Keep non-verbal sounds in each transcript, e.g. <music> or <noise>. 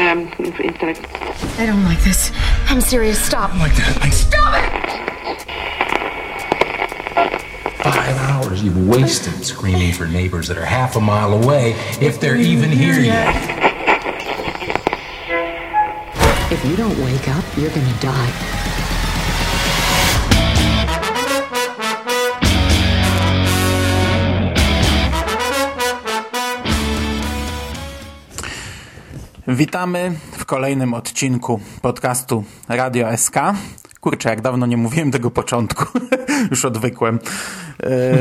um, instead of I don't like this. I'm serious. Stop. like that. I Stop it! five hours you've wasted screaming for neighbors that are half a mile away, if they're even here yet. If you don't wake up, you're gonna die. Witamy w kolejnym odcinku podcastu Radio SK. Kurczę, jak dawno nie mówiłem tego początku, <laughs> już odwykłem. E,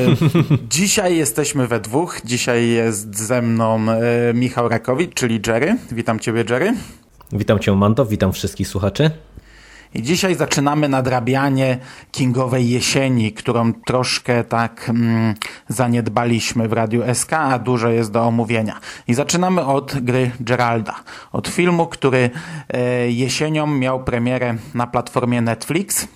dzisiaj jesteśmy we dwóch. Dzisiaj jest ze mną e, Michał Rakowicz, czyli Jerry. Witam Ciebie, Jerry. Witam Cię, Mando, witam wszystkich słuchaczy. I dzisiaj zaczynamy nadrabianie Kingowej jesieni, którą troszkę tak mm, zaniedbaliśmy w Radiu SK, a dużo jest do omówienia. I zaczynamy od gry Geralda, od filmu, który e, jesienią miał premierę na platformie Netflix.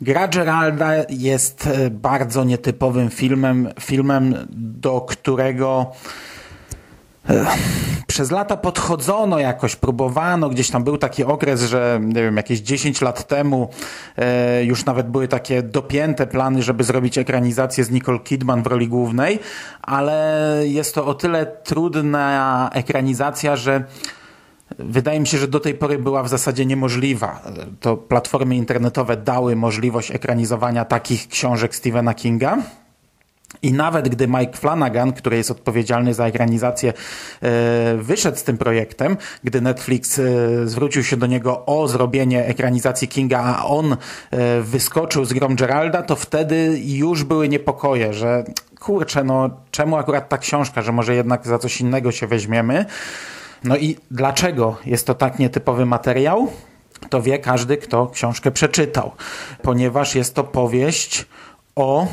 Gra Geralda jest e, bardzo nietypowym filmem, filmem do którego przez lata podchodzono jakoś, próbowano, gdzieś tam był taki okres, że nie wiem, jakieś 10 lat temu e, już nawet były takie dopięte plany, żeby zrobić ekranizację z Nicole Kidman w roli głównej, ale jest to o tyle trudna ekranizacja, że Wydaje mi się, że do tej pory była w zasadzie niemożliwa. To platformy internetowe dały możliwość ekranizowania takich książek Stephena Kinga. I nawet gdy Mike Flanagan, który jest odpowiedzialny za ekranizację, e, wyszedł z tym projektem, gdy Netflix e, zwrócił się do niego o zrobienie ekranizacji Kinga, a on e, wyskoczył z grą Geralda, to wtedy już były niepokoje, że kurczę, no czemu akurat ta książka, że może jednak za coś innego się weźmiemy. No i dlaczego jest to tak nietypowy materiał? To wie każdy, kto książkę przeczytał, ponieważ jest to powieść o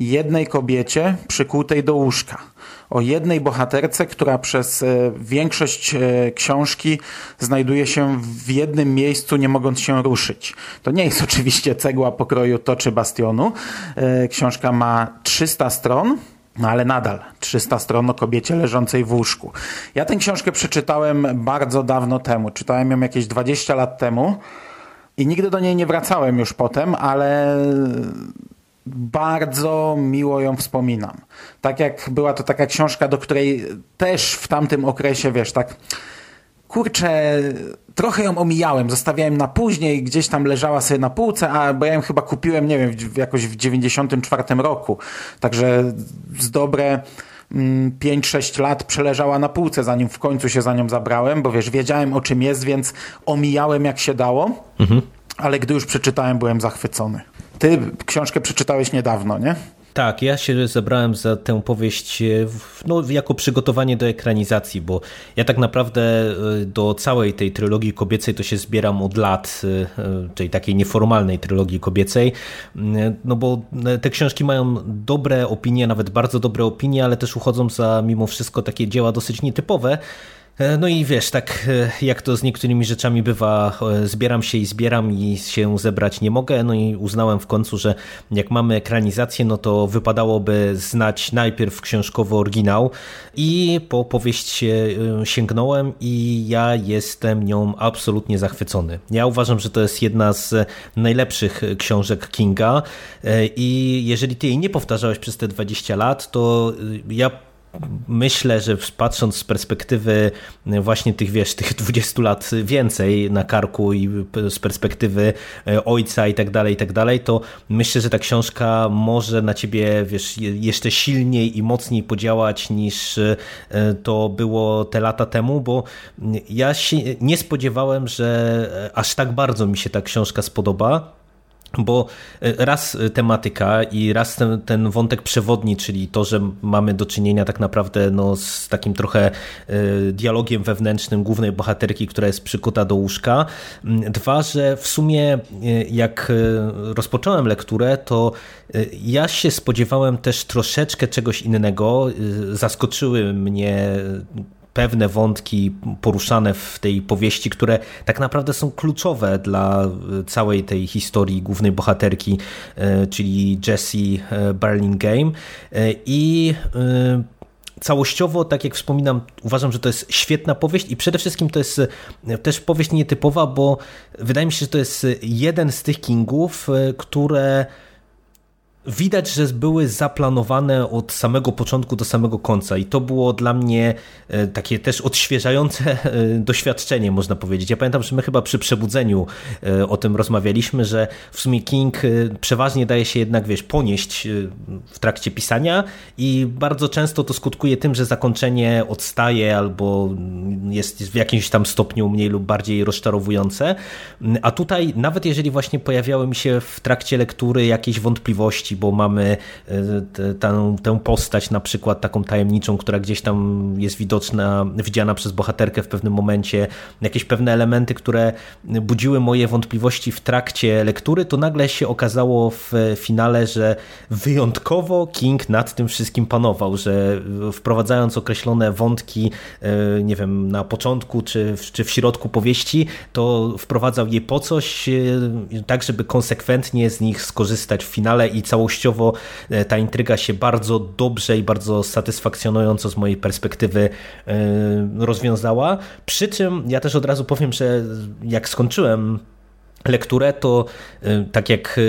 jednej kobiecie przykutej do łóżka. O jednej bohaterce, która przez e, większość e, książki znajduje się w jednym miejscu, nie mogąc się ruszyć. To nie jest <laughs> oczywiście cegła pokroju Toczy Bastionu. E, Książka ma 300 stron, no ale nadal 300 stron o kobiecie leżącej w łóżku. Ja tę książkę przeczytałem bardzo dawno temu. Czytałem ją jakieś 20 lat temu i nigdy do niej nie wracałem już potem, ale bardzo miło ją wspominam. Tak jak była to taka książka, do której też w tamtym okresie, wiesz, tak kurczę, trochę ją omijałem, zostawiałem na później, gdzieś tam leżała sobie na półce, a bo ja ją chyba kupiłem, nie wiem, w- jakoś w 94 roku. Także z dobre mm, 5-6 lat przeleżała na półce, zanim w końcu się za nią zabrałem, bo wiesz, wiedziałem o czym jest, więc omijałem jak się dało, ale gdy już przeczytałem, byłem zachwycony. Ty książkę przeczytałeś niedawno, nie? Tak, ja się zebrałem za tę powieść e, no, jako przygotowanie do ekranizacji, bo ja tak naprawdę e, do całej tej trylogii kobiecej to się zbieram od lat, e, tej takiej nieformalnej trylogii kobiecej, Mm, no bo te książki mają dobre opinie, nawet bardzo dobre opinie, ale też uchodzą za mimo wszystko takie dzieła dosyć nietypowe. E, No i wiesz, tak e, jak to z niektórymi rzeczami bywa, e, zbieram się i zbieram i się zebrać nie mogę. No i uznałem w końcu, że jak mamy ekranizację, no to wypadałoby znać najpierw książkowy oryginał i po powieść sięgnąłem i ja jestem nią absolutnie zachwycony. Ja uważam, że to jest jedna z najlepszych książek Kinga i jeżeli ty jej nie powtarzałeś przez te 20 lat, to ja myślę, że patrząc z perspektywy właśnie tych, wiesz, tych <laughs> 20 lat więcej na karku i z perspektywy e, ojca i tak dalej, i tak dalej, to myślę, że ta książka może na ciebie, wiesz, je- jeszcze silniej i mocniej podziałać niż e, to było te lata temu, bo ja się nie spodziewałem, że aż tak bardzo mi się ta książka spodoba. Bo e, raz tematyka i raz ten, ten wątek przewodni, czyli to, że mamy do czynienia tak naprawdę no, z takim trochę e, dialogiem wewnętrznym głównej bohaterki, która jest przykuta do łóżka. Mm, Dwa, że w sumie e, jak e, rozpocząłem lekturę, to e, ja się spodziewałem też troszeczkę czegoś innego. E, Zaskoczyły mnie pewne wątki poruszane w tej powieści, które tak naprawdę są kluczowe dla e, całej tej historii głównej bohaterki, e, czyli Jessie e, Burlingame. I całościowo, tak jak wspominam, uważam, że to jest świetna powieść i przede wszystkim to jest też powieść nietypowa, bo wydaje mi się, że to jest jeden z tych Kingów, które widać, że były zaplanowane od samego początku do samego końca i to było dla mnie e, takie też odświeżające e, doświadczenie, można powiedzieć. Ja pamiętam, że my chyba przy przebudzeniu e, o tym rozmawialiśmy, że w sumie King przeważnie daje się jednak, wiesz, ponieść w trakcie pisania i bardzo często to skutkuje tym, że zakończenie odstaje albo jest w jakimś tam stopniu mniej lub bardziej rozczarowujące. A tutaj, nawet jeżeli właśnie pojawiały mi się w trakcie lektury jakieś wątpliwości, bo mamy e, tę, tę postać na przykład taką tajemniczą, która gdzieś tam jest widoczna, widziana przez bohaterkę w pewnym momencie, jakieś pewne elementy, które budziły moje wątpliwości w trakcie lektury, to nagle się okazało w finale, że wyjątkowo King nad tym wszystkim panował, że wprowadzając określone wątki, e, nie wiem, na początku czy czy w środku powieści, to wprowadzał je po coś, e, tak żeby konsekwentnie z nich skorzystać w finale i całą całościowo e, ta intryga się bardzo dobrze i bardzo satysfakcjonująco z mojej perspektywy e, rozwiązała. Przy czym ja też od razu powiem, że jak skończyłem lekturę, to e, tak jak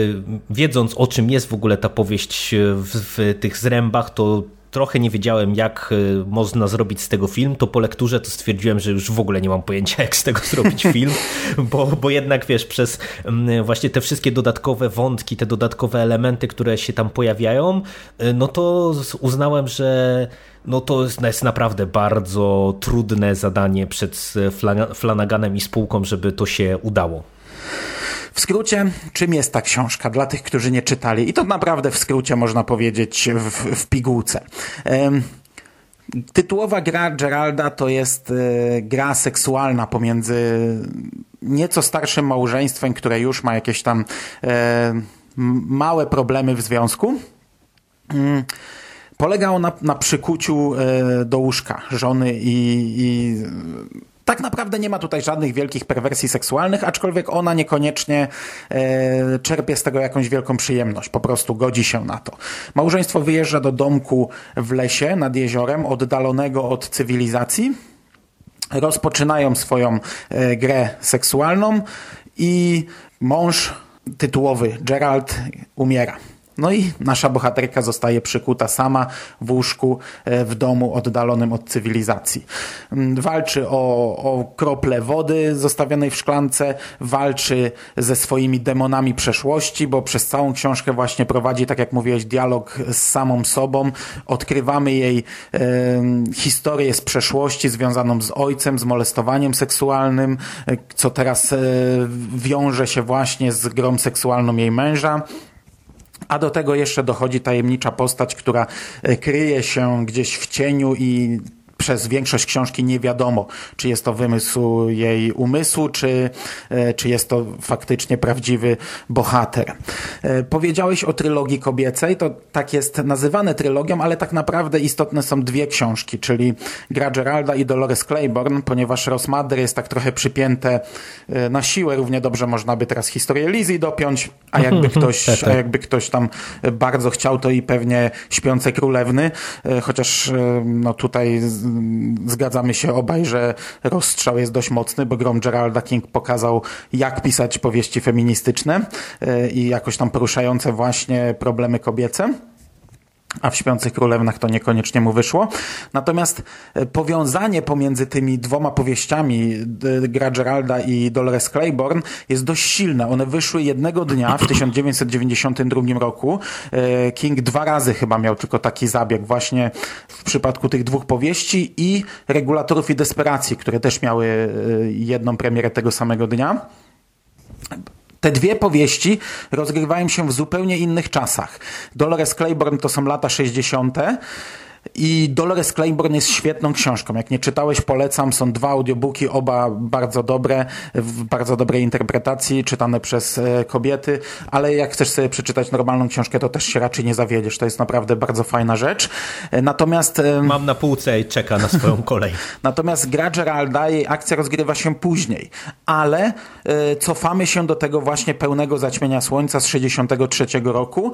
wiedząc o czym jest w ogóle ta powieść w, w tych zrębach, to trochę nie wiedziałem, jak y, można zrobić z tego film, to po lekturze to stwierdziłem, że już w ogóle nie mam pojęcia, <laughs> jak z tego zrobić film, bo, bo jednak wiesz, przez mm, właśnie te wszystkie dodatkowe wątki, te dodatkowe elementy, które się tam pojawiają, y, no to uznałem, że no to jest naprawdę bardzo trudne zadanie przed Flanaganem i spółką, żeby to się udało. W skrócie, czym jest ta książka dla tych, którzy nie czytali? I to naprawdę w skrócie można powiedzieć w, w pigułce. Tytułowa gra Geralda to jest e, gra seksualna pomiędzy nieco starszym małżeństwem, które już ma jakieś tam e, małe problemy w związku. Mm, polega ona na przykuciu e, do łóżka żony i, i tak naprawdę nie ma tutaj żadnych wielkich perwersji seksualnych, aczkolwiek ona niekoniecznie e, czerpie z tego jakąś wielką przyjemność. Po prostu godzi się na to. Małżeństwo wyjeżdża do domku w lesie nad jeziorem, oddalonego od cywilizacji. Rozpoczynają swoją e, grę seksualną i mąż tytułowy Gerald umiera. No i nasza bohaterka zostaje przykuta sama w łóżku e, w domu oddalonym od cywilizacji. Mm, walczy o, o krople wody zostawionej w szklance, walczy ze swoimi demonami przeszłości, bo przez całą książkę właśnie prowadzi, tak jak mówiłeś, dialog z samą sobą. Odkrywamy jej e, historię z przeszłości związaną z ojcem, z molestowaniem seksualnym, e, co teraz e, wiąże się właśnie z grą seksualną jej męża. A do tego jeszcze dochodzi tajemnicza postać, która e, kryje się gdzieś w cieniu i przez większość książki nie wiadomo, czy jest to wymysł jej umysłu, czy, e, czy jest to faktycznie prawdziwy bohater. E, powiedziałeś o trylogii kobiecej, to tak jest nazywane trylogią, ale tak naprawdę istotne są dwie książki, czyli Gra Geralda i Dolores Claiborne, ponieważ Ross Madder jest tak trochę przypięte e, na siłę, równie dobrze można by teraz historię Lizzie dopiąć, a jakby <laughs> ktoś, tak, tak. a jakby ktoś tam bardzo chciał, to i pewnie Śpiące Królewny, chociaż no tutaj zgadzamy się obaj, że rozstrzał jest dość mocny, bo grom Geralda King pokazał, jak pisać powieści feministyczne e, i jakoś tam poruszające właśnie problemy kobiece a w Śpiących Królewnach to niekoniecznie mu wyszło. Natomiast e, powiązanie pomiędzy tymi dwoma powieściami Gra Geralda i Dolores Claiborne jest dość silne. One wyszły jednego dnia w 1992 roku. E, King dwa razy chyba miał tylko taki zabieg właśnie w przypadku tych dwóch powieści i Regulatorów i Desperacji, które też miały e, jedną premierę tego samego dnia. Te dwie powieści rozgrywają się w zupełnie innych czasach. Dolores Claiborne to są lata 60. I Dolores Claiborne jest świetną książką. Jak nie czytałeś, polecam. Są dwa audiobooki, oba bardzo dobre, w bardzo dobrej interpretacji, czytane przez e, kobiety, ale jak chcesz sobie przeczytać normalną książkę, to też się raczej nie zawiedziesz. To jest naprawdę bardzo fajna rzecz. E, natomiast... Mam na półce i czeka na swoją <laughs> kolej. Natomiast gra Geralda, jej akcja rozgrywa się później, ale e, cofamy się do tego właśnie pełnego zaćmienia słońca z 63 roku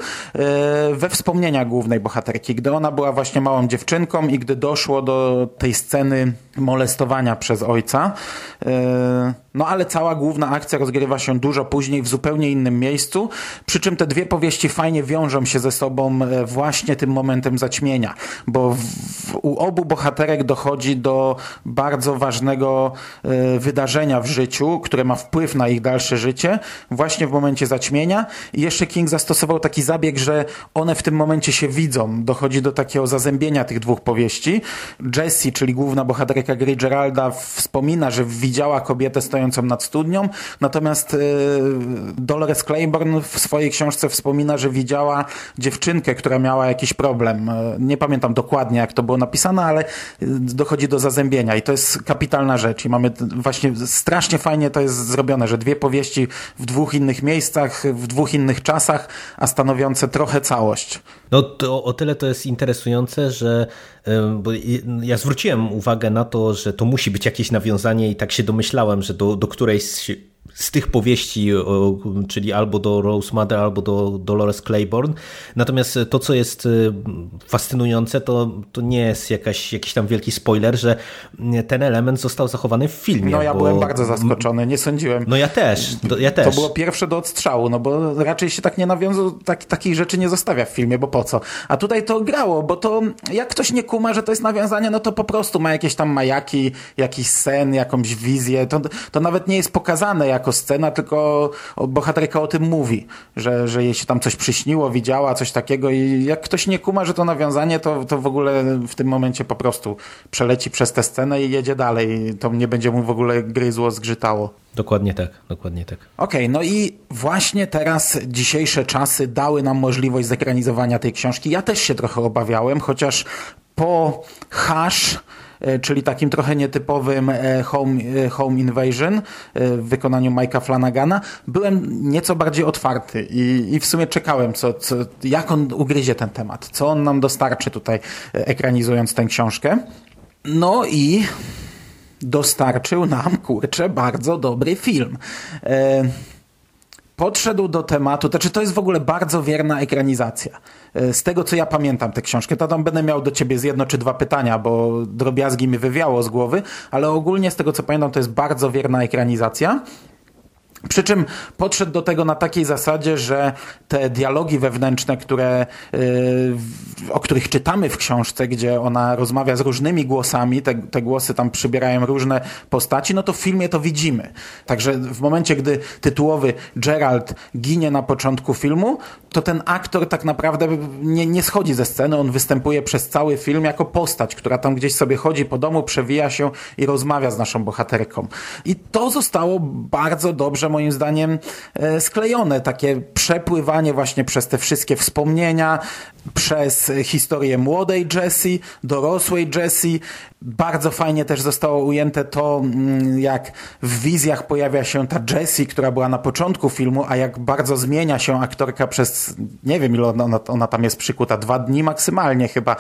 we wspomnienia głównej bohaterki, gdy ona była właśnie małą dziewczynką i gdy doszło do tej sceny molestowania przez ojca, e, no ale cała główna akcja rozgrywa się dużo później w zupełnie innym miejscu, przy czym te dwie powieści fajnie wiążą się ze sobą e, właśnie tym momentem zaćmienia, bo w, u obu bohaterek dochodzi do bardzo ważnego e, wydarzenia w życiu, które ma wpływ na ich dalsze życie, właśnie w momencie zaćmienia. I jeszcze King zastosował taki zabieg, że one w tym momencie się widzą. Dochodzi do takiego zazębienia tych dwóch powieści. Jessie, czyli główna bohaterka gry Geralda, wspomina, że widziała kobietę stojącą nad studnią, natomiast e, Dolores Claiborne w swojej książce wspomina, że widziała dziewczynkę, która miała jakiś problem. E, nie pamiętam dokładnie, jak to było napisane, ale dochodzi do zazębienia i to jest kapitalna rzecz i mamy właśnie strasznie fajnie to jest zrobione, że dwie powieści w dwóch innych miejscach, w dwóch innych czasach, a stanowiące trochę całość. No to, o tyle to jest interesujące, że ja zwróciłem uwagę na to, że to musi być jakieś nawiązanie i tak się domyślałem, że do, do którejś z tych powieści, czyli albo do Rose Mother, albo do Dolores Claiborne. Natomiast to, co jest y, fascynujące, to, to nie jest jakaś, jakiś tam wielki spoiler, że ten element został zachowany w filmie. No ja bo... byłem bardzo zaskoczony, nie sądziłem. No ja też, to, ja też. To było pierwsze do odstrzału, no bo raczej się tak nie nawiązał, tak, takich rzeczy nie zostawia w filmie, bo po co? A tutaj to grało, bo to jak ktoś nie kuma, że to jest nawiązanie, no to po prostu ma jakieś tam majaki, jakiś sen, jakąś wizję, to, to nawet nie jest pokazane jako scena, tylko bohaterka o tym mówi, że, że jej się tam coś przyśniło, widziała coś takiego i jak ktoś nie kuma, że to nawiązanie, to, to w ogóle w tym momencie po prostu przeleci przez tę scenę i jedzie dalej. To nie będzie mu w ogóle gryzło, zgrzytało. Dokładnie tak, dokładnie tak. Okej, okay, no i właśnie teraz dzisiejsze czasy dały nam możliwość zekranizowania tej książki. Ja też się trochę obawiałem, chociaż po hash E, czyli takim trochę nietypowym e, Home, e, home Invasion w wykonaniu Mike'a Flanagana, byłem nieco bardziej otwarty i, i w sumie czekałem, co, co, jak on ugryzie ten temat, co on nam dostarczy tutaj ekranizując tę książkę. No i dostarczył nam, kurczę, bardzo dobry film podszedł do tematu, to znaczy to jest w ogóle bardzo wierna ekranizacja. E, z tego, co ja pamiętam tę książkę, to tam będę miał do ciebie z jedno czy dwa pytania, bo drobiazgi mi wywiało z głowy, ale ogólnie z tego, co pamiętam, to jest bardzo wierna ekranizacja. Przy czym podszedł do tego na takiej zasadzie, że te dialogi wewnętrzne, które, y, o których czytamy w książce, gdzie ona rozmawia z różnymi głosami, te, te głosy tam przybierają różne postaci, no to w filmie to widzimy. Także w momencie, gdy tytułowy Gerald ginie na początku filmu, to ten aktor tak naprawdę nie, nie schodzi ze sceny, on występuje przez cały film jako postać, która tam gdzieś sobie chodzi po domu, przewija się i rozmawia z naszą bohaterką. I to zostało bardzo dobrze moim zdaniem e, sklejone. Takie przepływanie właśnie przez te wszystkie wspomnienia, przez historię młodej Jessie, dorosłej Jessie. Bardzo fajnie też zostało ujęte to, mm, jak w wizjach pojawia się ta Jessie, która była na początku filmu, a jak bardzo zmienia się aktorka przez, nie wiem ile ona, ona tam jest przykuta, dwa dni maksymalnie chyba.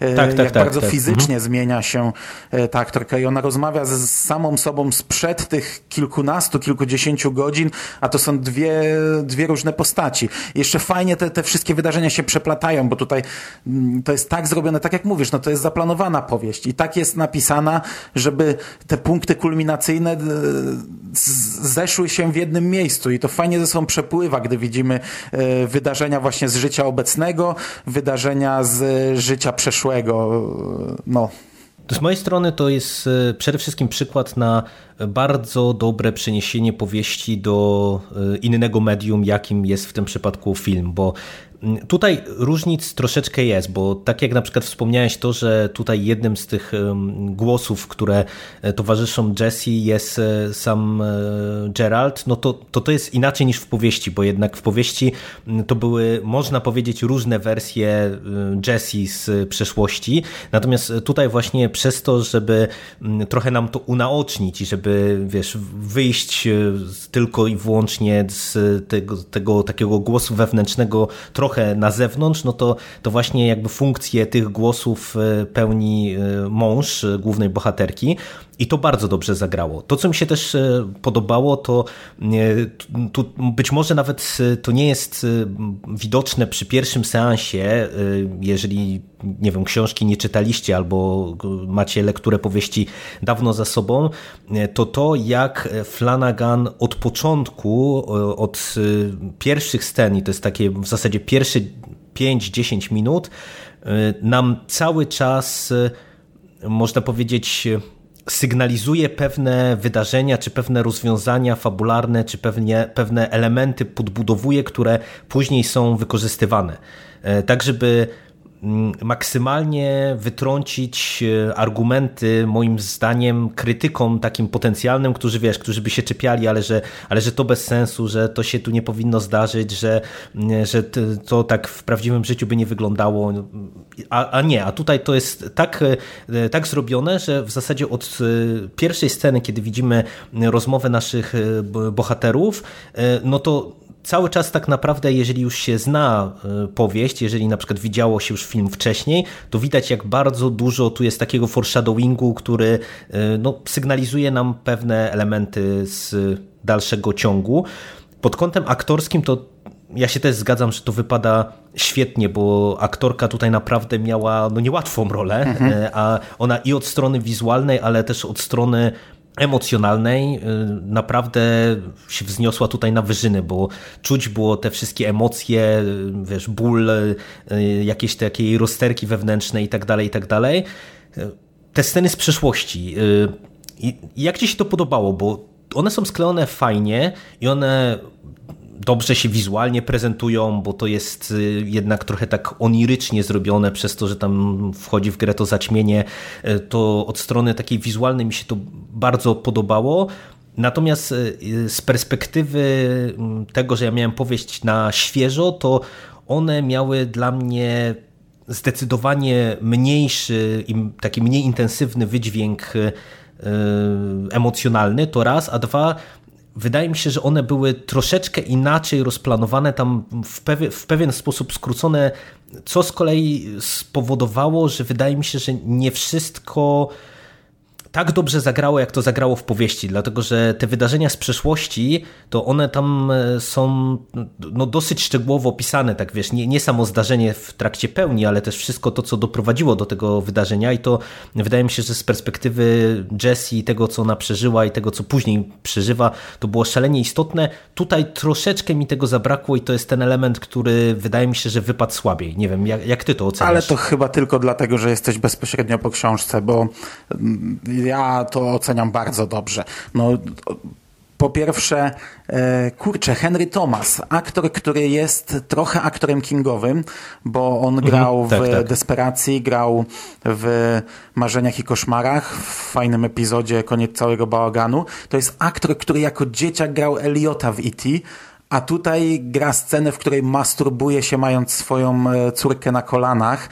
E, tak, tak, jak tak, bardzo tak. fizycznie mhm. zmienia się e, ta aktorka i ona rozmawia z samą sobą sprzed tych kilkunastu, kilkudziesięciu godzin, a to są dwie, dwie różne postaci. Jeszcze fajnie te, te wszystkie wydarzenia się przeplatają, bo tutaj mm, to jest tak zrobione, tak jak mówisz, no to jest zaplanowana powieść i tak jest napisana, żeby te punkty kulminacyjne e, zeszły się w jednym miejscu i to fajnie ze sobą przepływa, gdy widzimy e, wydarzenia właśnie z życia obecnego, wydarzenia z życia przeszłego. No. Z mojej strony to jest e, przede wszystkim przykład na bardzo dobre przeniesienie powieści do innego medium, jakim jest w tym przypadku film, bo Tutaj różnic troszeczkę jest, bo tak jak na przykład wspomniałeś to, że tutaj jednym z tych głosów, które e, towarzyszą Jesse jest e, sam e, Gerald, no to, to to jest inaczej niż w powieści, bo jednak w powieści to były, można powiedzieć, różne wersje Jesse z przeszłości, natomiast tutaj właśnie przez to, żeby trochę nam to unaocznić i żeby, wiesz, wyjść tylko i wyłącznie z tego, tego takiego głosu wewnętrznego trochę trochę na zewnątrz, no to, to właśnie jakby funkcję tych głosów e, pełni e, mąż e, głównej bohaterki. I to bardzo dobrze zagrało. To, co mi się też podobało, to tu być może nawet to nie jest widoczne przy pierwszym seansie, jeżeli nie wiem, książki nie czytaliście albo macie lekturę powieści dawno za sobą, to to jak Flanagan od początku, od pierwszych scen, i to jest takie w zasadzie pierwsze 5-10 minut, nam cały czas, można powiedzieć, sygnalizuje pewne wydarzenia, czy pewne rozwiązania fabularne, czy pewnie, pewne elementy podbudowuje, które później są wykorzystywane. Tak, żeby maksymalnie wytrącić e, argumenty, moim zdaniem, krytykom takim potencjalnym, którzy wiesz, którzy by się czepiali, ale że, ale że to bez sensu, że to się tu nie powinno zdarzyć, że, mm, że to tak w prawdziwym życiu by nie wyglądało. A, a nie, a tutaj to jest tak, e, tak zrobione, że w zasadzie od e, pierwszej sceny, kiedy widzimy rozmowę naszych bohaterów, no to cały czas tak naprawdę, jeżeli już się zna e, powieść, jeżeli na przykład widziało się już film wcześniej, to widać jak bardzo dużo tu jest takiego foreshadowingu, który e, no, sygnalizuje nam pewne elementy z dalszego ciągu. Pod kątem aktorskim to ja się też zgadzam, że to wypada świetnie, bo aktorka tutaj naprawdę miała no niełatwą rolę, mhm. E, a ona i od strony wizualnej, ale też od strony emocjonalnej y, naprawdę się wzniosła tutaj na wyżyny, bo czuć było te wszystkie emocje, y, wiesz, ból, y, jakieś takie rozterki wewnętrzne i tak dalej, i tak dalej. Te sceny z przeszłości. Jak ci się to podobało? Bo one są sklejone fajnie i one dobrze się wizualnie prezentują, bo to jest y, jednak trochę tak onirycznie zrobione przez to, że tam wchodzi w grę to zaćmienie, y, to od strony takiej wizualnej mi się to bardzo podobało. Natomiast y, z perspektywy mm, tego, że ja miałem powieść na świeżo, to one miały dla mnie zdecydowanie mniejszy i taki mniej intensywny wydźwięk emocjonalny, to raz, a dwa, wydaje mi się, że one były troszeczkę inaczej rozplanowane, tam w, w pewien sposób skrócone, co z kolei spowodowało, że wydaje mi się, że nie wszystko tak dobrze zagrało, jak to zagrało w powieści, dlatego że te wydarzenia z przeszłości, to one tam e, są no, dosyć szczegółowo opisane, tak wiesz, nie, nie samo zdarzenie w trakcie pełni, ale też wszystko to, co doprowadziło do tego wydarzenia i to wydaje mi się, że z perspektywy Jessie, tego, co ona przeżyła i tego, co później przeżywa, to było szalenie istotne. Tutaj troszeczkę mi tego zabrakło i to jest ten element, który wydaje mi się, że wypadł słabiej. Nie wiem, jak, jak ty to oceniasz? Ale to chyba tylko dlatego, że jesteś bezpośrednio po książce, bo mm, ja to oceniam bardzo dobrze. No, po pierwsze, e, kurczę, Henry Thomas, aktor, który jest trochę aktorem kingowym, bo on mhm, grał mhm, tak, w tak. Desperacji, grał w Marzeniach i Koszmarach, w fajnym epizodzie Koniec całego bałaganu. To jest aktor, który jako dzieciak grał Eliota w E.T., a tutaj gra scenę, w której masturbuje się mając swoją e, córkę na kolanach.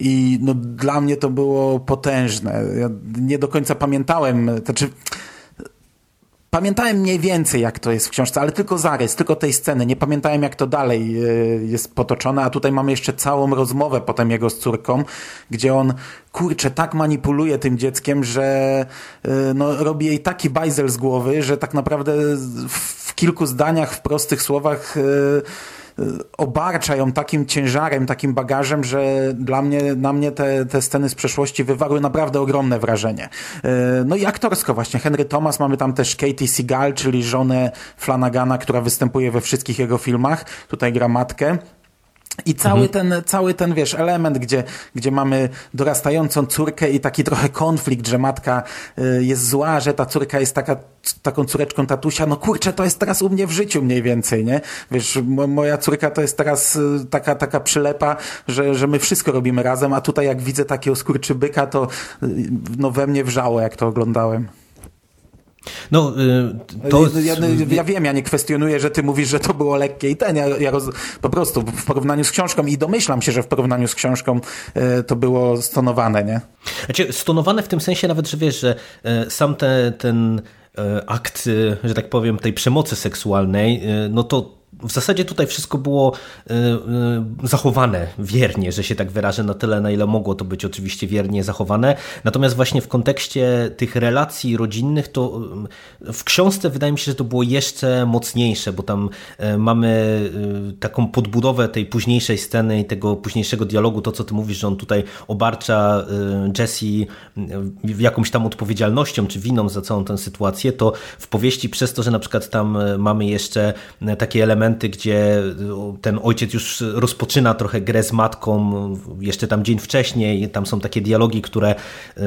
I no, dla mnie to było potężne. Ja nie do końca pamiętałem, znaczy pamiętałem mniej więcej jak to jest w książce, ale tylko zarys, tylko tej sceny. Nie pamiętałem jak to dalej e, jest potoczone, a tutaj mamy jeszcze całą rozmowę potem jego z córką, gdzie on kurczę, tak manipuluje tym dzieckiem, że e, no, robi jej taki bajzel z głowy, że tak naprawdę w kilku zdaniach, w prostych słowach e, obarcza ją takim ciężarem, takim bagażem, że dla mnie, na mnie te, te sceny z przeszłości wywarły naprawdę ogromne wrażenie. E, no i aktorsko właśnie. Henry Thomas, mamy tam też Katie Seagal, czyli żonę Flanagana, która występuje we wszystkich jego filmach. Tutaj gra matkę. I cały mhm. ten, cały ten, wiesz, element, gdzie, gdzie mamy dorastającą córkę i taki trochę konflikt, że matka y, jest zła, że ta córka jest taka, taką córeczką tatusia, no kurczę, to jest teraz u mnie w życiu mniej więcej, nie? Wiesz, moja córka to jest teraz y, taka, taka przylepa, że, że my wszystko robimy razem, a tutaj jak widzę takiego skurczybyka, to y, no we mnie wrzało, jak to oglądałem. No, y, to... Ja, ja, wiem, ja nie kwestionuję, że ty mówisz, że to było lekkie i ten, ja, ja roz... po prostu w porównaniu z książką i domyślam się, że w porównaniu z książką y, to było stonowane, nie? Znaczy, stonowane w tym sensie nawet, że wiesz, że y, sam te, ten akt, że tak powiem, tej przemocy seksualnej, no to w zasadzie tutaj wszystko było y, y, zachowane wiernie, że się tak wyrażę, na tyle, na ile mogło to być oczywiście wiernie zachowane. Natomiast właśnie w kontekście tych relacji rodzinnych, to y, w książce wydaje mi się, że to było jeszcze mocniejsze, bo tam mamy taką podbudowę tej późniejszej sceny i tego późniejszego dialogu, to co ty mówisz, że on tutaj obarcza Jessie jakąś tam odpowiedzialnością czy winą za całą tę sytuację, to w powieści przez to, że na przykład tam mamy jeszcze takie elementy momenty, gdzie ten ojciec już rozpoczyna trochę grę z matką, jeszcze tam dzień wcześniej, tam są takie dialogi, które, y,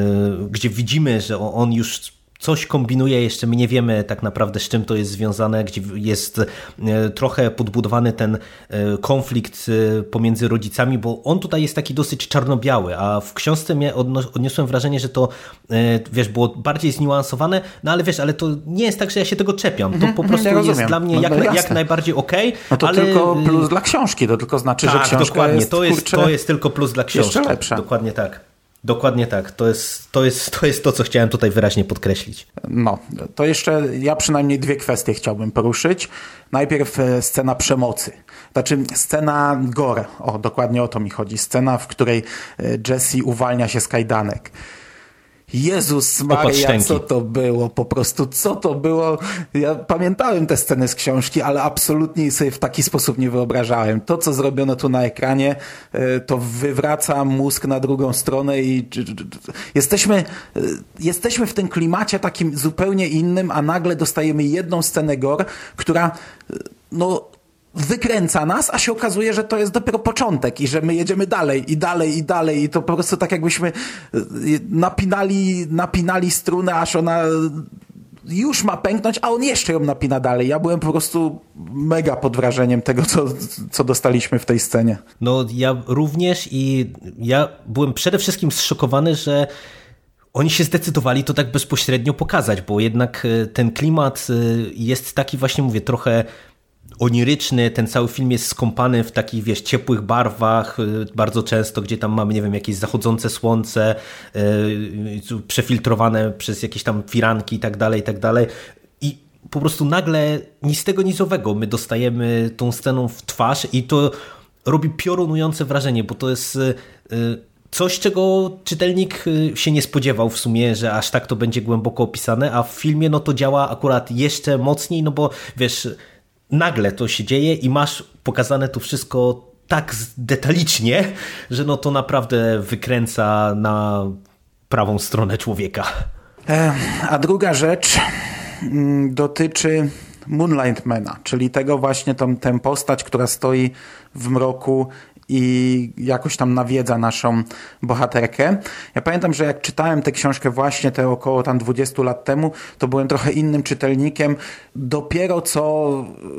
gdzie widzimy, że on już coś kombinuje, jeszcze my nie wiemy tak naprawdę z czym to jest związane, gdzie jest e, trochę podbudowany ten e, konflikt e, pomiędzy rodzicami, bo on tutaj jest taki dosyć czarno-biały, a w książce mnie odniosłem wrażenie, że to wiesz, było bardziej zniuansowane, no ale wiesz, ale to nie jest tak, że ja się tego czepiam, to mhm, po prostu ja jest dla mnie no, jak, no, jak najbardziej okej. Okay, no to ale... tylko plus dla książki, to tylko znaczy, tak, że książka dokładnie, jest, to jest, kurczę, to jest tylko plus dla książki. Jeszcze lepsza. Dokładnie tak. Dokładnie tak. To jest, to, jest, to jest to, co chciałem tutaj wyraźnie podkreślić. No, to jeszcze ja przynajmniej dwie kwestie chciałbym poruszyć. Najpierw e, scena przemocy. Znaczy scena gore. O, dokładnie o to mi chodzi. Scena, w której e, Jesse uwalnia się z kajdanek. Jezus Maria, co to było? Po prostu, co to było? Ja pamiętałem te sceny z książki, ale absolutnie sobie w taki sposób nie wyobrażałem. To, co zrobiono tu na ekranie, e, to wywraca mózg na drugą stronę i jesteśmy, e, jesteśmy w tym klimacie takim zupełnie innym, a nagle dostajemy jedną scenę gore, która e, no wykręca nas, a się okazuje, że to jest dopiero początek i że my jedziemy dalej i dalej i dalej i to po prostu tak jakbyśmy e, napinali, napinali strunę, aż ona już ma pęknąć, a on jeszcze ją napina dalej. Ja byłem po prostu mega pod wrażeniem tego, co, co dostaliśmy w tej scenie. No ja również i ja byłem przede wszystkim zszokowany, że oni się zdecydowali to tak bezpośrednio pokazać, bo jednak e, ten klimat jest taki właśnie, mówię, trochę oniryczny, ten cały film jest skąpany w takich, wiesz, ciepłych barwach, y, bardzo często, gdzie tam mamy, nie wiem, jakieś zachodzące słońce, yy, przefiltrowane przez jakieś tam firanki i tak dalej, i tak dalej. I po prostu nagle nic tego nizowego my dostajemy tą sceną w twarz i to robi piorunujące wrażenie, bo to jest coś, czego czytelnik y, się nie spodziewał w sumie, że aż tak to będzie głęboko opisane, a w filmie no to działa akurat jeszcze mocniej, no bo wiesz nagle to się dzieje i masz pokazane to wszystko tak detalicznie, że no to naprawdę wykręca na prawą stronę człowieka. A druga rzecz mm, dotyczy Moonlight Mana, czyli tego właśnie tą, tę postać, która stoi w mroku i jakoś tam nawiedza naszą bohaterkę. Ja pamiętam, że jak czytałem tę książkę właśnie te około tam 20 lat temu, to byłem trochę innym czytelnikiem. Dopiero co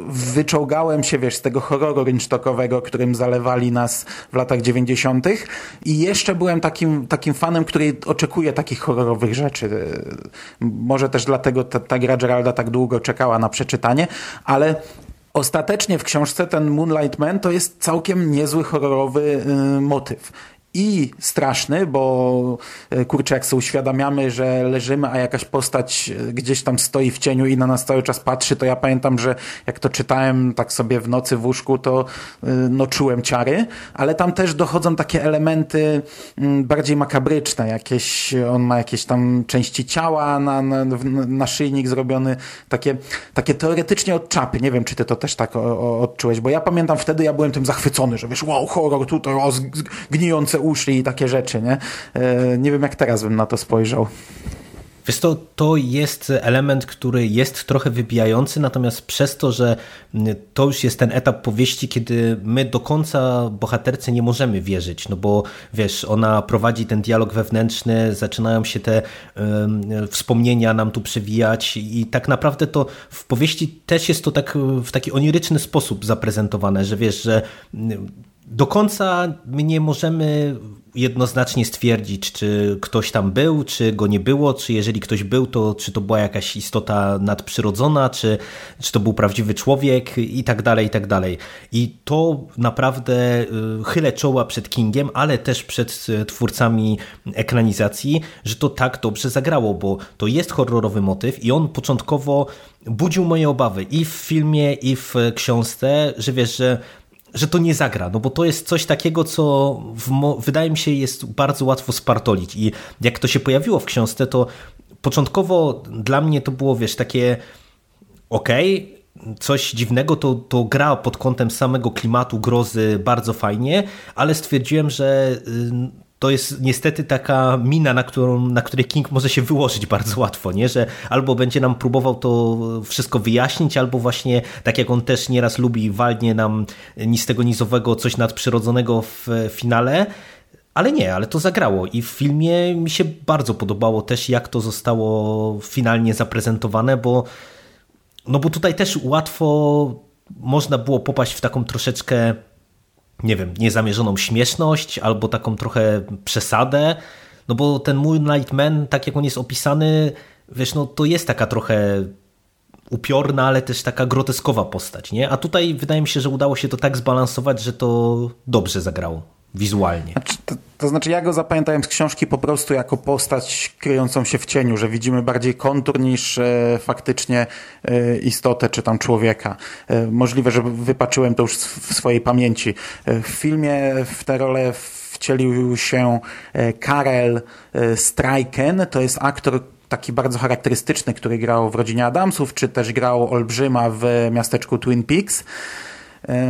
wyczołgałem się, wiesz, z tego horroru rynsztokowego, którym zalewali nas w latach 90. i jeszcze byłem takim, takim fanem, który oczekuje takich horrorowych rzeczy. Może też dlatego ta, ta gra Geralda tak długo czekała na przeczytanie, ale Ostatecznie w książce ten Moonlight Man to jest całkiem niezły horrorowy y, motyw i straszny, bo e, kurczę, jak sobie uświadamiamy, że leżymy, a jakaś postać e, gdzieś tam stoi w cieniu i na nas cały czas patrzy, to ja pamiętam, że jak to czytałem tak sobie w nocy w łóżku, to e, no czułem ciary, ale tam też dochodzą takie elementy mm, bardziej makabryczne, jakieś, on ma jakieś tam części ciała na, na, na szyjnik zrobiony, takie, takie teoretycznie od czapy, nie wiem, czy ty to też tak o, o, odczułeś, bo ja pamiętam wtedy, ja byłem tym zachwycony, że wiesz, wow, horror tutaj, o, gnijące uszli i takie rzeczy, nie? E, nie wiem, jak teraz bym na to spojrzał. Wiesz to, to jest element, który jest trochę wybijający, natomiast przez to, że to już jest ten etap powieści, kiedy my do końca bohaterce nie możemy wierzyć, no bo wiesz, ona prowadzi ten dialog wewnętrzny, zaczynają się te um, wspomnienia nam tu przewijać i tak naprawdę to w powieści też jest to tak w taki oniryczny sposób zaprezentowane, że wiesz, że do końca my nie możemy jednoznacznie stwierdzić, czy ktoś tam był, czy go nie było, czy jeżeli ktoś był, to czy to była jakaś istota nadprzyrodzona, czy, czy to był prawdziwy człowiek i tak dalej, i tak dalej. I to naprawdę y, chylę czoła przed Kingiem, ale też przed y, twórcami ekranizacji, że to tak dobrze zagrało, bo to jest horrorowy motyw i on początkowo budził moje obawy i w filmie, i w książce, że wiesz, że że to nie zagra, no bo to jest coś takiego, co wydaje mi się jest bardzo łatwo spartolić. I jak to się pojawiło w książce, to początkowo dla mnie to było, wiesz, takie okej, okay, coś dziwnego, to, to gra pod kątem samego klimatu, grozy bardzo fajnie, ale stwierdziłem, że to jest niestety taka mina, na, którą, na której King może się wyłożyć bardzo łatwo, nie? że albo będzie nam próbował to wszystko wyjaśnić, albo właśnie, tak jak on też nieraz lubi, walnie nam nic tego nizowego, coś nadprzyrodzonego w finale, ale nie, ale to zagrało i w filmie mi się bardzo podobało też, jak to zostało finalnie zaprezentowane, bo no bo tutaj też łatwo można było popaść w taką troszeczkę nie wiem, niezamierzoną śmieszność albo taką trochę przesadę, no bo ten Moonlight Man, tak jak on jest opisany, wiesz, no to jest taka trochę upiorna, ale też taka groteskowa postać, nie? A tutaj wydaje mi się, że udało się to tak zbalansować, że to dobrze zagrało wizualnie. Znaczy, to, to, znaczy ja go zapamiętałem z książki po prostu jako postać kryjącą się w cieniu, że widzimy bardziej kontur niż e, faktycznie e, istotę czy tam człowieka. E, możliwe, że wypaczyłem to już w swojej pamięci. E, w filmie w tę rolę wcielił się e, Karel e, Strajken, to jest aktor taki bardzo charakterystyczny, który grał w Rodzinie Adamsów, czy też grał Olbrzyma w miasteczku Twin Peaks.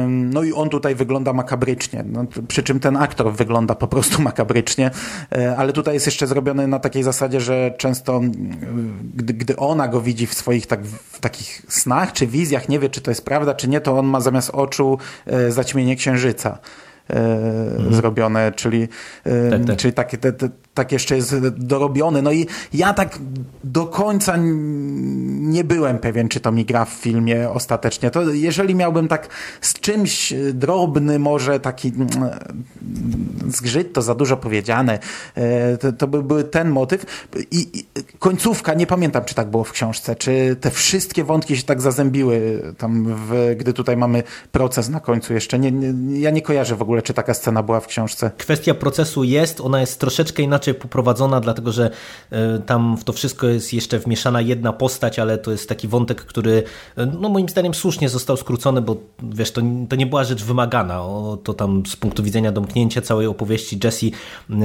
No i on tutaj wygląda makabrycznie. No, przy czym ten aktor wygląda po prostu <laughs> makabrycznie, e, ale tutaj jest jeszcze zrobiony na takiej zasadzie, że często gdy, gdy ona go widzi w swoich tak, w takich snach czy wizjach, nie wie czy to jest prawda czy nie, to on ma zamiast oczu e, zaćmienie księżyca. Mhm. zrobione, czyli, tak, tak. czyli takie, te, te, tak jeszcze jest dorobiony. No i ja tak do końca nie byłem pewien, czy to mi gra w filmie ostatecznie. To jeżeli miałbym tak z czymś drobny, może taki zgrzyt, to za dużo powiedziane, e, to, to by był ten motyw. I, I, końcówka, nie pamiętam, czy tak było w książce, czy te wszystkie wątki się tak zazębiły, tam w, gdy tutaj mamy proces na końcu jeszcze. Nie, nie, ja nie kojarzę w ogóle, czy taka scena była w książce. Kwestia procesu jest, ona jest troszeczkę inaczej inaczej poprowadzona, dlatego że e, tam w to wszystko jest jeszcze wmieszana jedna postać, ale to jest taki wątek, który e, no moim zdaniem słusznie został skrócony, bo wiesz, to, to nie była rzecz wymagana. O, to tam z punktu widzenia domknięcia całej opowieści Jesse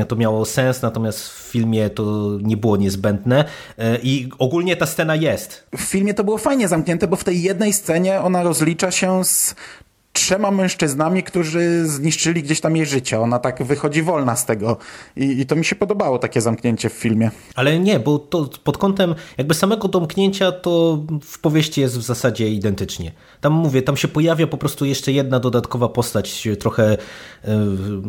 to miało sens, natomiast w filmie to nie było niezbędne e, i ogólnie ta scena jest. W filmie to było fajnie zamknięte, bo w tej jednej scenie ona rozlicza się z trzema mężczyznami, którzy zniszczyli gdzieś tam jej życie. Ona tak wychodzi wolna z tego I, i, to mi się podobało, takie zamknięcie w filmie. Ale nie, bo to pod kątem jakby samego domknięcia to w powieści jest w zasadzie identycznie. Tam mówię, tam się pojawia po prostu jeszcze jedna dodatkowa postać, trochę e,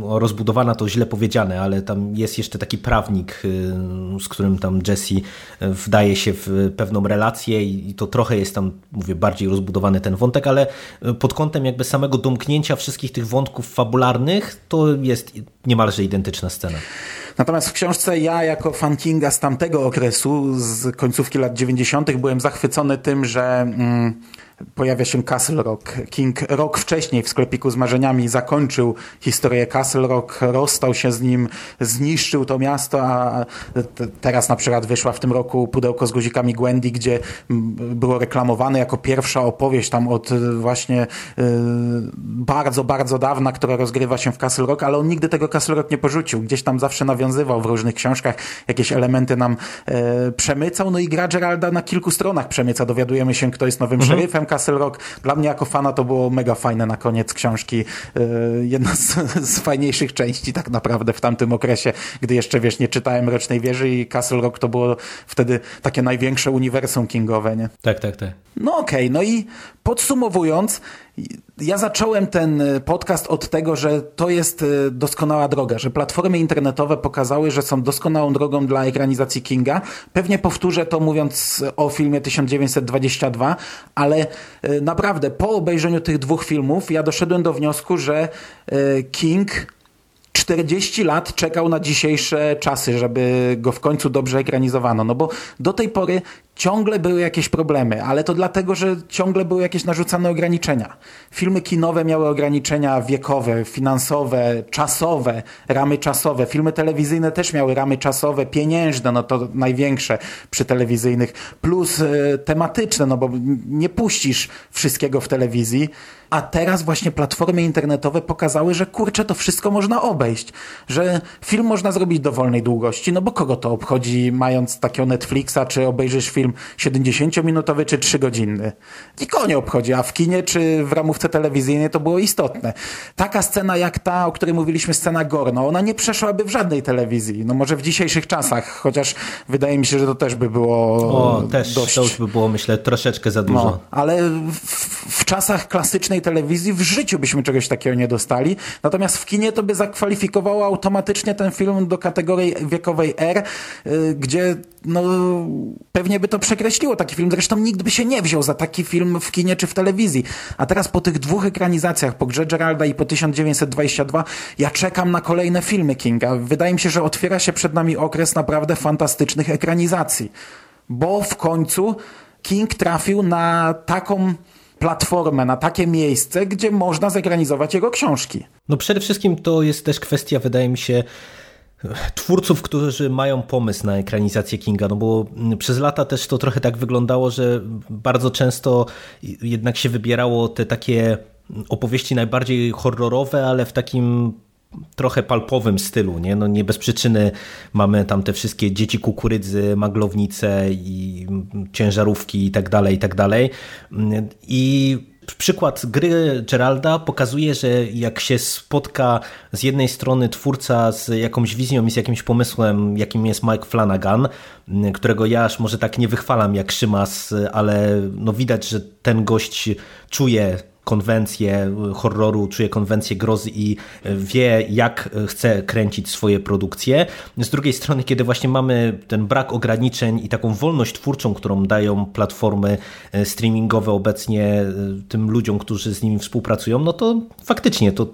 rozbudowana, to źle powiedziane, ale tam jest jeszcze taki prawnik, e, z którym tam Jesse e, wdaje się w pewną relację i to trochę jest tam, mówię, bardziej rozbudowany ten wątek, ale pod kątem jakby samego domknięcia wszystkich tych wątków fabularnych, to jest niemalże identyczna scena. Natomiast w książce ja jako fan Kinga z tamtego okresu, z końcówki lat 90. byłem zachwycony tym, że... Mm, pojawia się Castle Rock. King rok wcześniej w sklepiku z marzeniami zakończył historię Castle Rock, rozstał się z nim, zniszczył to miasto, a teraz na przykład wyszła w tym roku Pudełko z guzikami Gwendy, gdzie było reklamowane jako pierwsza opowieść tam od właśnie y, bardzo, bardzo dawna, która rozgrywa się w Castle Rock, ale on nigdy tego Castle Rock nie porzucił. Gdzieś tam zawsze nawiązywał w różnych książkach, jakieś elementy nam e, przemycał, no i gra Geralda na kilku stronach przemyca. Dowiadujemy się, kto jest nowym mhm. szeryfem, Castle Rock. Dla mnie jako fana to było mega fajne na koniec książki. E, jedna z, <laughs> z fajniejszych części tak naprawdę w tamtym okresie, gdy jeszcze, wiesz, nie czytałem Rocznej Wieży i Castle Rock to było wtedy takie największe uniwersum kingowe, nie? Tak, tak, tak. No okej, okay, no i podsumowując, ja zacząłem ten podcast od tego, że to jest e, doskonała droga, że platformy internetowe pokazały, że są doskonałą drogą dla ekranizacji Kinga. Pewnie powtórzę to mówiąc o filmie 1922, ale e, naprawdę po obejrzeniu tych dwóch filmów ja doszedłem do wniosku, że e, King 40 lat czekał na dzisiejsze czasy, żeby go w końcu dobrze ekranizowano. No bo do tej pory ciągle były jakieś problemy, ale to dlatego, że ciągle były jakieś narzucane ograniczenia. Filmy kinowe miały ograniczenia wiekowe, finansowe, czasowe, ramy czasowe. Filmy telewizyjne też miały ramy czasowe, pieniężne, no to największe przy telewizyjnych, plus y, tematyczne, no bo nie puścisz wszystkiego w telewizji. A teraz właśnie platformy internetowe pokazały, że kurczę, to wszystko można obejść. Że film można zrobić dowolnej długości, no bo kogo to obchodzi, mając takiego Netflixa, czy obejrzysz film 70-minutowy, czy 3-godzinny. Nikogo nie obchodzi, a w kinie, czy w ramówce telewizyjnej to było istotne. Taka scena jak ta, o której mówiliśmy, scena Gorno, ona nie przeszłaby w żadnej telewizji. No może w dzisiejszych czasach, chociaż wydaje mi się, że to też by było o, też, dość... to już by było, myślę, troszeczkę za dużo. No, ale w, w czasach klasycznej telewizji w życiu byśmy czegoś takiego nie dostali. Natomiast w kinie to by zakwalifikowało automatycznie ten film do kategorii wiekowej R, y, gdzie no, pewnie by to przekreśliło taki film. Zresztą nikt by się nie wziął za taki film w kinie czy w telewizji. A teraz po tych dwóch ekranizacjach, po Grze Geralda i po 1922, ja czekam na kolejne filmy Kinga. Wydaje mi się, że otwiera się przed nami okres naprawdę fantastycznych ekranizacji. Bo w końcu King trafił na taką platformę, na takie miejsce, gdzie można zekranizować jego książki. No przede wszystkim to jest też kwestia, wydaje mi się, twórców, którzy mają pomysł na ekranizację Kinga, no bo przez lata też to trochę tak wyglądało, że bardzo często jednak się wybierało te takie opowieści najbardziej horrorowe, ale w takim trochę palpowym stylu, nie? No nie bez przyczyny mamy tam te wszystkie dzieci kukurydzy, maglownice i ciężarówki i tak dalej, i tak dalej. I Przykład gry Geralda pokazuje, że jak się spotka z jednej strony twórca z jakąś wizją i z jakimś pomysłem, jakim jest Mike Flanagan, którego ja aż może tak nie wychwalam jak Szymas, ale no widać, że ten gość czuje konwencję horroru, czuje konwencję grozy i wie, jak chce kręcić swoje produkcje. Z drugiej strony, kiedy właśnie mamy ten brak ograniczeń i taką wolność twórczą, którą dają platformy e, streamingowe obecnie e, tym ludziom, którzy z nimi współpracują, no to faktycznie to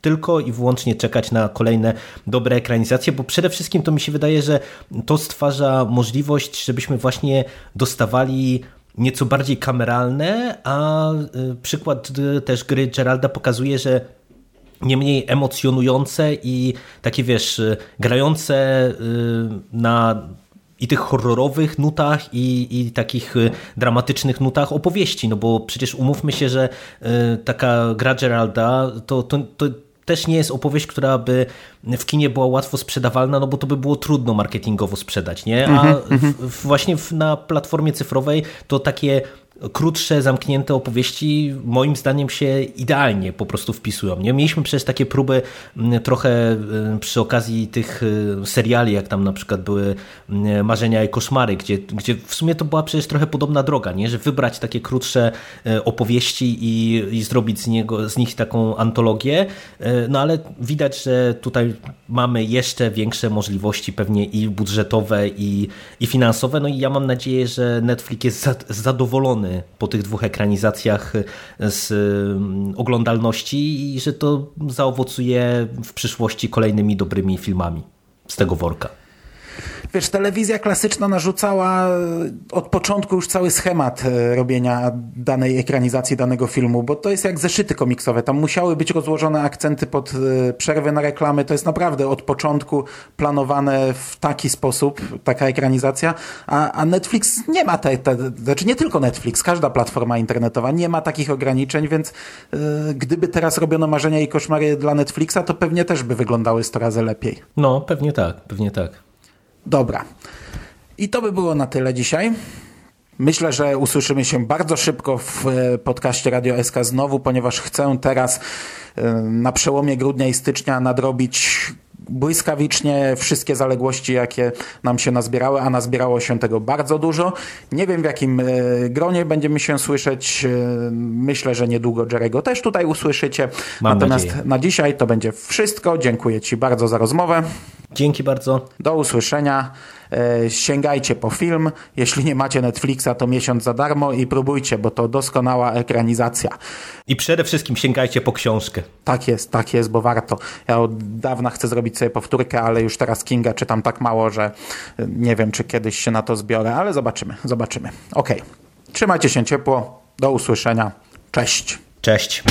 tylko i wyłącznie czekać na kolejne dobre ekranizacje, bo przede wszystkim to mi się wydaje, że to stwarza możliwość, żebyśmy właśnie dostawali nieco bardziej kameralne, a y, przykład y, też gry Geralda pokazuje, że nie mniej emocjonujące i takie wiesz, y, grające na i tych horrorowych nutach i, i takich dramatycznych nutach opowieści, no bo przecież umówmy się, że taka gra Geralda to, to, to też nie jest opowieść, która by w kinie była łatwo sprzedawalna, no bo to by było trudno marketingowo sprzedać, nie? A mm -hmm. w, właśnie w, na platformie cyfrowej to takie krótsze, zamknięte opowieści moim zdaniem się idealnie po prostu wpisują. Nie? Mieliśmy przecież takie próby mm, trochę y, przy okazji tych y, seriali, jak tam na przykład były mm, Marzenia i Koszmary, gdzie, gdzie w sumie to była przecież trochę podobna droga, nie? że wybrać takie krótsze y, opowieści i, i zrobić z, niego, z nich taką antologię, no ale widać, że tutaj mamy jeszcze większe możliwości pewnie i budżetowe i, i finansowe, no i ja mam nadzieję, że Netflix jest zadowolony po tych dwóch ekranizacjach z mm, oglądalności i że to zaowocuje w przyszłości kolejnymi dobrymi filmami z tego worka. Wiesz, telewizja klasyczna narzucała od początku już cały schemat e, robienia danej ekranizacji danego filmu, bo to jest jak zeszyty komiksowe. Tam musiały być rozłożone akcenty pod e, przerwy na reklamy. To jest naprawdę od początku planowane w taki sposób, taka ekranizacja, a, a Netflix nie ma tej, te, znaczy nie tylko Netflix, każda platforma internetowa nie ma takich ograniczeń, więc yy, gdyby teraz robiono marzenia i koszmary dla Netflixa, to pewnie też by wyglądały 100 razy lepiej. No, pewnie tak, pewnie tak. Dobra. I to by było na tyle dzisiaj. Myślę, że usłyszymy się bardzo szybko w e, podcaście Radio SK znowu, ponieważ chcę teraz e, na przełomie grudnia i stycznia nadrobić błyskawicznie wszystkie zaległości, jakie nam się nazbierały, a nazbierało się tego bardzo dużo. Nie wiem w jakim e, gronie będziemy się słyszeć. Myślę, że niedługo Jerego też tutaj usłyszycie. Mam Natomiast nadzieję. na dzisiaj to będzie wszystko. Dziękuję Ci bardzo za rozmowę. Dzięki bardzo. Do usłyszenia. E, sięgajcie po film. Jeśli nie macie Netflixa, to miesiąc za darmo i próbujcie, bo to doskonała ekranizacja. I przede wszystkim sięgajcie po książkę. Tak jest, tak jest, bo warto. Ja od dawna chcę zrobić sobie powtórkę, ale już teraz Kinga czytam tak mało, że nie wiem, czy kiedyś się na to zbiorę, ale zobaczymy, zobaczymy. Okej. Okay. Trzymajcie się ciepło. Do usłyszenia. Cześć. Cześć.